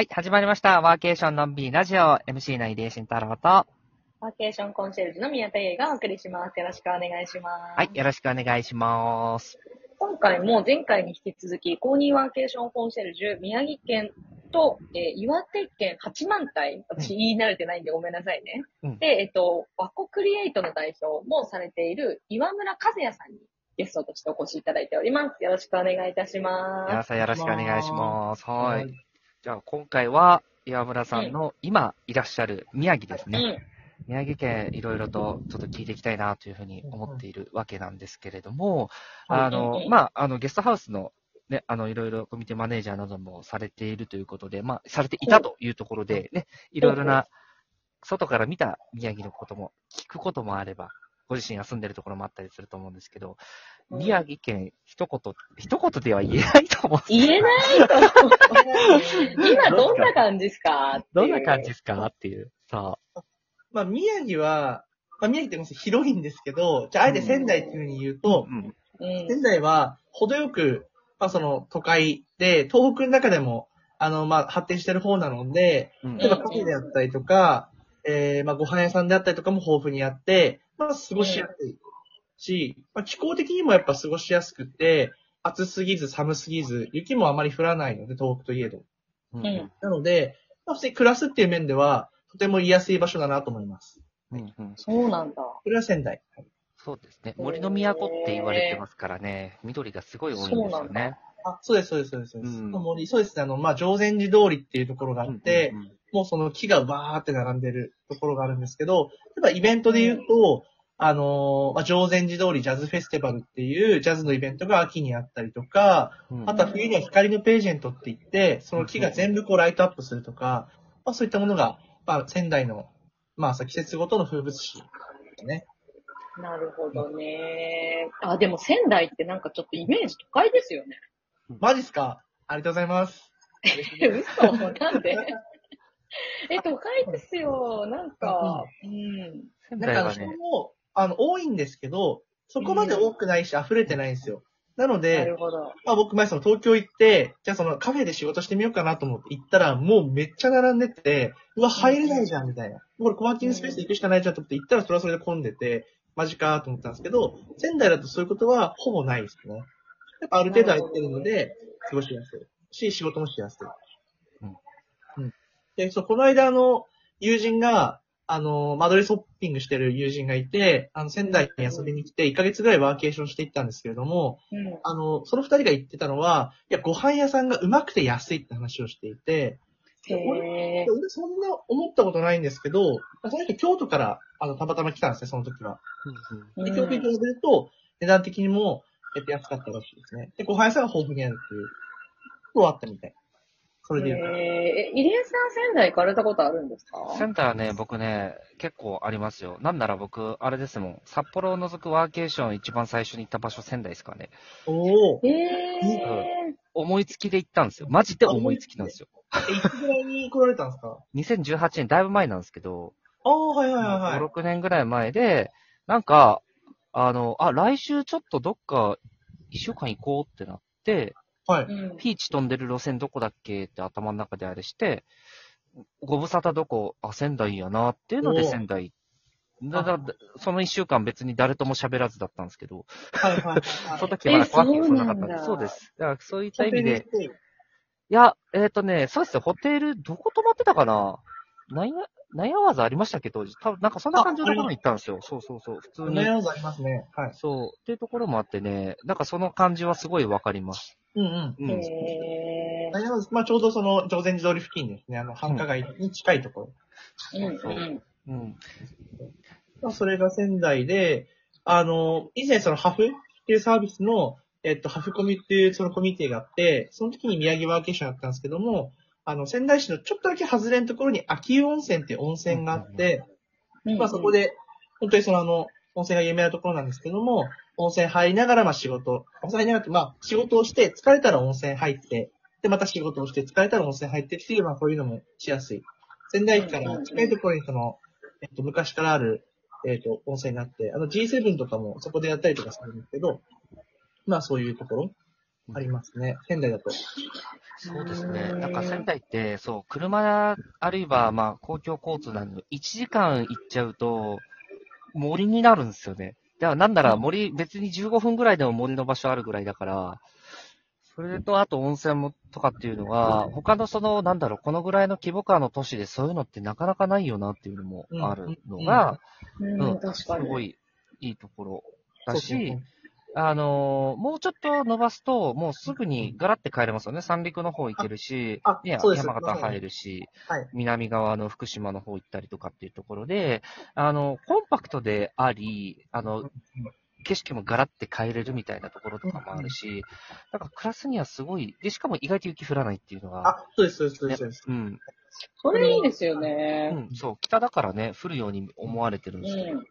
はい、始まりました。ワーケーションのんびりラジオ、MC の入江慎太郎と、はワーケーションコンシェルジュの宮田優がお送りします。よろしくお願いします。い、よろしくお願いします。今回も前回に引き続き、公認ワーケーションコンシェルジュ、宮城県と、えー岩手県八幡平、私言い慣れてないんでごめんなさいね。うんで、えっと、ワコクリエイトの代表もされている岩村和也さんにゲストとしてお越しいただいております。よろしくお願いいたしま皆す。さんよろしくお願いします。は。はいじゃあ、今回は、岩村さんの今いらっしゃる宮城ですね。うん。宮城県いろいろとちょっと聞いていきたいなというふうに思っているわけなんですけれども、はいあのまあ、あの、ゲストハウスのね、あの、いろいろコミュニティマネージャーなどもされているということで、まあ、されていたというところで、ね、いろいろな、外から見た宮城のことも聞くこともあれば、ご自身が住んでるところもあったりすると思うんですけど、うん宮城県一言、一言では言えないと思う。言えないと。今どんな感じですかどんな感じですかっていう。さまあ、宮城は、まあ、宮城って広いんですけど、じゃあ、あえて仙台っていうふうに言うあ。と、うん。うん。仙台は、程よく、まあ、その、都会で、東北の中でも、あの、まあ、発展してる方なので、うん例えばカフェであったりとか、えー、まあ、ご飯屋さんであったりとかも豊富にあって、まあ、過ごしやすいし、まあ、気候的にもやっぱ過ごしやすくて、暑すぎず寒すぎず、雪もあまり降らないので、東北といえど。うんうんなので、まあ、普通に暮らすっていう面では、とても居やすい場所だなと思います。うんうんそうなんだ。これは仙台。そうですね。森の都って言われてますからね、緑がすごい多いんですよそうなんね。あ、そうです、そうです、そうです。そうですうん森そうですね、あの、まあ、常禅寺通りっていうところがあって、うんうんうんもうその木がバーって並んでるところがあるんですけど、例えばイベントで言うと、あのーまあ、常禅寺通りジャズフェスティバルっていうジャズのイベントが秋にあったりとか、うんあとは冬には光のページェントって言って、その木が全部こうライトアップするとか、まあ、そういったものが、まあ、仙台の、まあ、さ季節ごとの風物詩ですね。なるほどね。あ、でも仙台ってなんかちょっとイメージ都会ですよね。マジっすか？ありがとうございます。え、嘘？なんで？え、都会ですよ。なんか、うん。仙なんかあの人台はね、も、あの、多いんですけど、そこまで多くないし、溢れてないんですよ。なのなでる、ほど。まあ僕前その東京行って、じゃあそのカフェで仕事してみようかなと思って行ったら、もうめっちゃ並んでて、うわ、入れないじゃん、みたいな。これコワーキングスペースで行くしかないじゃんと思って行ったらそれはそれで混んでて、マジかと思ったんですけど、仙台だとそういうことはほぼないですね。やっぱある程度空いてるので、過ごしやすい。し、仕事もしやすい。うん。うん。で、そう、この間あの、友人が、あの、間取りショッピングしてる友人がいて、あの、仙台に遊びに来て、1ヶ月ぐらいワーケーションしていったんですけれども、うん。あの、その二人が言ってたのは、いや、ご飯屋さんがうまくて安いって話をしていて、へえ。俺そんな思ったことないんですけど、その人京都から、あの、たまたま来たんですね、その時は。うんで、京都に比べると、値段的にも、えっと、安かったらしいですね。で、ご飯屋さんが豊富にあるっていう、ことはあったみたい。それで言うと。へえ、入江さん仙台行かれたことあるんですか？センターはね、僕ね、結構ありますよ。なんなら僕、あれですもん。札幌を除くワーケーション一番最初に行った場所仙台ですかね。おー。へえ。思いつきで行ったんですよ。マジで思いつきなんですよ。え、いつぐらいに来られたんですか？2018年、だいぶ前なんですけど、ああ、はいはいはいはい。5、6年ぐらい前で、なんか、あの、あ、来週ちょっとどっか一週間行こうってなって、はい。うん。ピーチ飛んでる路線どこだっけって頭の中であれして、ご無沙汰どこ、あ、仙台やなっていうので仙台。だだその一週間別に誰とも喋らずだったんですけど、はいはいはい。その時はまだ怖くてそうなかったんで。そうです。だからそういった意味で、で。いや、えっ、とね、そうですよ、ホテル、どこ泊まってたかな？ナイア、ナイアワーズありましたけ？ど、多分なんかそんな感じのところに行ったんですよ。そうそうそう、普通に。悩みありますね。はい。そう、っていうところもあってね、なんかその感じはすごいわかります。うんうん。うん。へえ。悩みまあちょうどその、常禅寺通り付近ですね。あの、繁華街に近いところ。うんうん。うん。まあ、それが仙台で、あの、以前そのハフっていうサービスの、えっと、ハフコミっていうそのコミュニティがあって、その時に宮城ワーケーションやったんですけども、あの、仙台市のちょっとだけ外れのところに秋湯温泉っていう温泉があって、うんまあそこ。で、本当にそのあの、温泉が有名なところなんですけども、温泉入りながらまあ仕事、温泉入りながらってまあ仕事をして、疲れたら温泉入って、でまた仕事をして、疲れたら温泉入ってっていう、まあこういうのもしやすい。仙台駅から近いところにその、えっと、昔からある、えっと、温泉があって、あの G7 とかもそこでやったりとかするんですけど、まあそういうところありますね。仙台だと。そうですね。うんなんか仙台って、そう、車、あるいは、まあ、公共交通なので、1時間行っちゃうと、森になるんですよね。だから、なんなら森、別に15分ぐらいでも森の場所あるぐらいだから、それと、あと温泉も、とかっていうのは、他のその、なんだろう、このぐらいの規模感の都市でそういうのってなかなかないよなっていうのもあるのが、うん、うん。確かに。すごいいいところだし、あのーもうちょっと伸ばすと、もうすぐにガラって帰れますよね。三陸の方行けるしあ、ねそうです山形入るし、はい南側の福島の方行ったりとかっていうところで、あの、コンパクトであり、あの、景色もガラって変えれるみたいなところとかもあるし、だからクラスにはすごい、で、しかも意外と雪降らないっていうのが、あ、そうです、そうです、そうですそうです。うん、それいいですようね。ん、そう、北だからね、降るように思われてるんうですよ。ん。うん。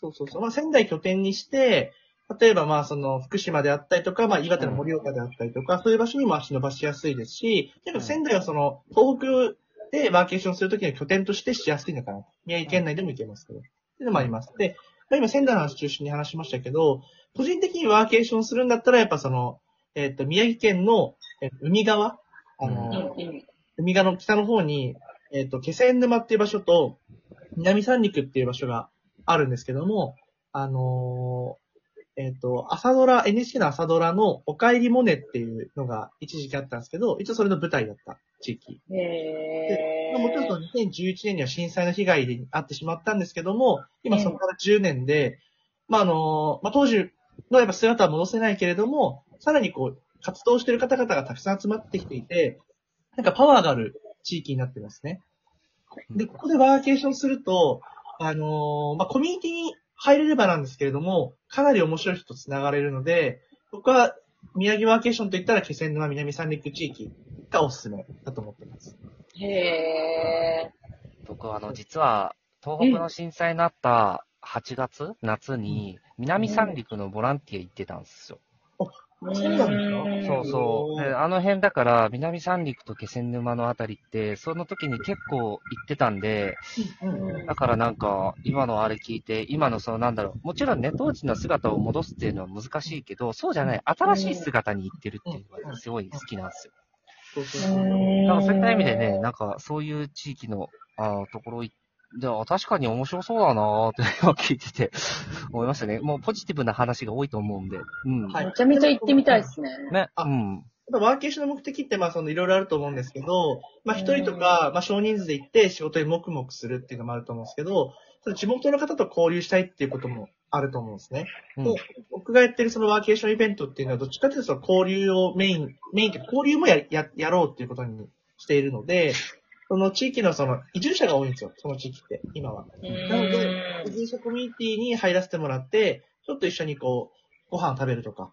そうそうそう。まあ、仙台拠点にして、例えばまあその福島であったりとか、まあ岩手の盛岡であったりとか、そういう場所にも足伸ばしやすいですし、結構仙台はその東北でワーケーションするときの拠点としてしやすいのかな。宮城県内でも行けますけど。っていうのもあります。で、まあ、今仙台の話中心に話しましたけど、個人的にワーケーションするんだったらやっぱその、えっ、と、宮城県の、えー海側、あの、うん。うん。海側の北の方に、えっ、と、気仙沼っていう場所と、南三陸っていう場所があるんですけども、あのーえっ、と、朝ドラ、NHK の朝ドラのおかえりモネっていうのが一時期あったんですけど、一応それの舞台だった地域。へー。もちろんその2011年には震災の被害であってしまったんですけども、今そこから10年で、まあ、あのーまあ、当時のやっぱ姿は戻せないけれども、さらにこう、活動している方々がたくさん集まってきていて、なんかパワーがある地域になってますね。で、ここでワーケーションすると、あのーまあ、コミュニティに入れればなんですけれども、かなり面白い人と繋がれるので、僕は宮城ワーケーションといったら気仙沼南三陸地域がおすすめだと思ってます。へ僕はあの、実は、東北の震災になった8月、夏に、南三陸のボランティア行ってたんですよ。ー。そうなんですか？そうそう。で、あの辺だから、南三陸と気仙沼のあたりって、その時に結構行ってたんで、うんだからなんか、今のあれ聞いて、今のそのなんだろう、もちろんね、当時の姿を戻すっていうのは難しいけど、そうじゃない、新しい姿に行ってるっていうのがすごい好きなんですよ。そうそうそう。だからそういった意味でね、なんかそういう地域の、あーところいであ確かに面白そうだなーって今聞いてて 思いましたね。もうポジティブな話が多いと思うんで。うん。はいめちゃめちゃ行ってみたいですね。ね。あうん。やっぱワーケーションの目的って、まあ、その、いろいろあると思うんですけど、まあ、一人とか、まあ、少人数で行って仕事に黙々するっていうのもあると思うんですけど、その地元の方と交流したいっていうこともあると思うんですね。うんで僕がやってるそのワーケーションイベントっていうのは、どっちかというとその交流をメイン、メインって交流もや、や、やろうっていうことにしているので、その地域のその移住者が多いんですよ、その地域って、今は。なので、移住者コミュニティに入らせてもらって、ちょっと一緒にこう、ご飯食べるとか、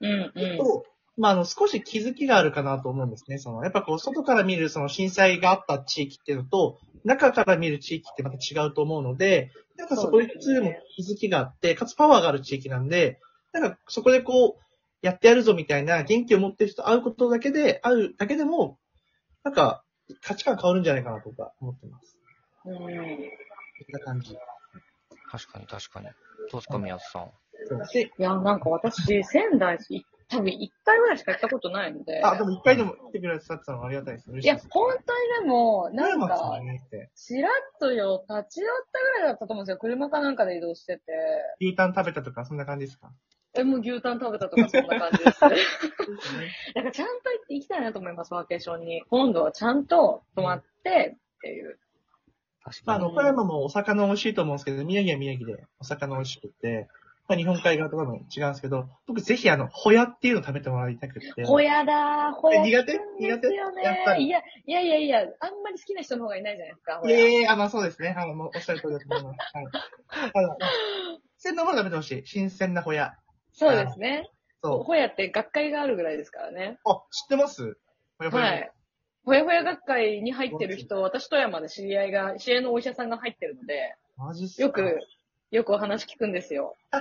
うんうん。と、まあ、あの、少し気づきがあるかなと思うんですね。その、やっぱこう、外から見るその震災があった地域っていうのと、中から見る地域ってまた違うと思うので、なんかそこで普通も気づきがあって、かつパワーがある地域なんで、なんかそこでこう、やってやるぞみたいな元気を持ってる人と会うことだけで、会うだけでも、なんか、価値観変わるんじゃないかなとか思ってます。うんこんな感じ。確かに確かに。どうですか、宮津さん。いや、なんか私、仙台、い多分一回ぐらいしか行ったことないので。あ、でも一回でも来てくれてたのはありがたいです。嬉いや本当にでも、なんかちらっとよ、立ち寄ったぐらいだったと思うんですよ。車かなんかで移動してて。牛タン食べたとか、そんな感じですか？え、もう牛タン食べたとかそんな感じです。だからちゃんと行って行きたいなと思います、ワーケーションに。今度はちゃんと泊まってっていう。まあ、あ確かに。の、岡山もお魚美味しいと思うんですけど、宮城は宮城でお魚美味しくて、まあ、日本海側とかも違うんですけど、僕ぜひあの、ホヤっていうの食べてもらいたくて。ほやだー、ほや苦手効くんですよね苦手やっぱりいや、いやいやいや、あんまり好きな人の方がいないじゃないですか、ほいや。えいえあ、まあそうですね。あの、もうおっしゃる通りだと思います。はい。あ の、鮮なもの食べてほしい。新鮮なホヤ。そうですね。そほやって学会があるぐらいですからね。う。あ、知ってます？ホヤホヤ。はい。ほやほや学会に入ってる人、私富山で知り合いが、知り合いのお医者さんが入ってるので、マジっすか？よく、よくお話聞くんですよ。ま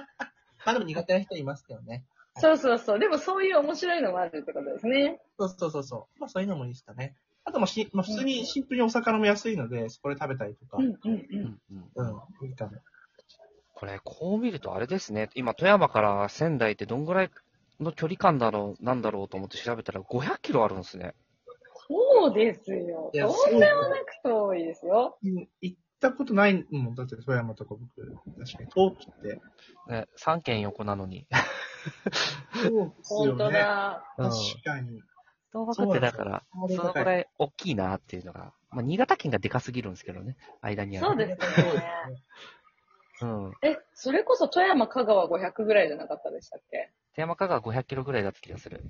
あでも苦手な人いますけどね。そうそうそう。でもそういう面白いのもあるってことですね。そうそうそうそう。まあそういうのもいいですかね。あとまあし、まあ普通にシンプルにお魚も安いので、そこで食べたりとか。うんうんう。うんんうんうん、いいかも。これ、こう見るとあれですね。今、富山から仙台ってどんぐらいの距離感だろう、なんだろうと思って調べたら500キロあるんですね。そうですよ。とんでもなく遠いですよ。うん行ったことないもん。だって富山とか僕、確かに。遠くって。ね、3軒横なのに。そうです本当よね。うだ。確んかに。東北ってだから、そのぐらい大きいなっていうのが、まあ、新潟県がでかすぎるんですけどね、間にある。そうですそうですね。ね。うん。え、それこそ富山、香川500ぐらいじゃなかったでしたっけ？手山香川500キロぐらいだった気がする。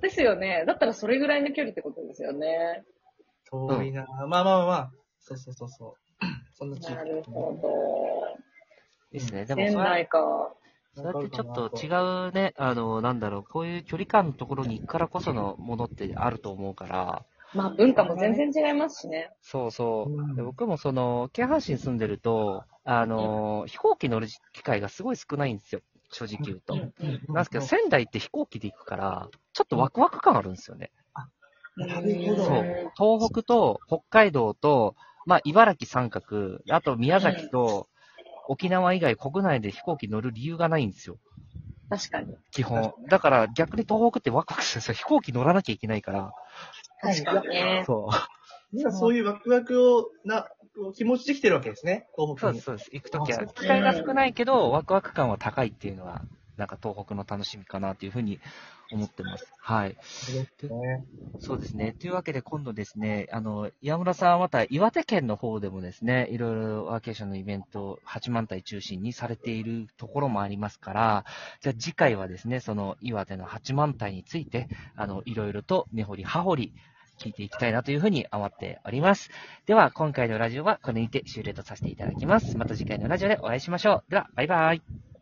ですよね。だったらそれぐらいの距離ってことですよね。遠いな、まあまあまあまあ。そうそうそうそう。そんな地域なるほですね。ど。でも仙台か。そうやってちょっと違うね、あの、なんだろう、こういう距離感のところに行くからこそのものってあると思うから、まあ文化も全然違いますしね。そうそう。うんで僕もその、京阪神住んでると、あの、飛行機乗る機会がすごい少ないんですよ。正直言うと。うんなんですけど、仙台って飛行機で行くから、ちょっとワクワク感あるんですよね。なるほど。そう。東北と北海道と、まあ、茨城三角、あと宮崎と沖縄以外国内で飛行機乗る理由がないんですよ。確かに。基本。だから逆に東北ってワクワクするんですよ。飛行機乗らなきゃいけないから。確かにね。そ 今そういうワクワクを、な、気持ちできてるわけですね。東う。北にそうです、。そうです。行くときは機会が少ないけど、ワクワク感は高いっていうのは、なんか東北の楽しみかなっていうふうに思ってます。はい。ねそうですね。というわけで今度ですね、あの、岩村さんはまた岩手県の方でもですね、いろいろワーケーションのイベントを八幡平中心にされているところもありますから、じゃあ次回はですね、その岩手の八幡平について、あの、いろいろと根掘り葉掘り聞いていきたいなというふうに思っております。では、今回のラジオはこれにて終了とさせていただきます。また次回のラジオでお会いしましょう。では、バイバイ。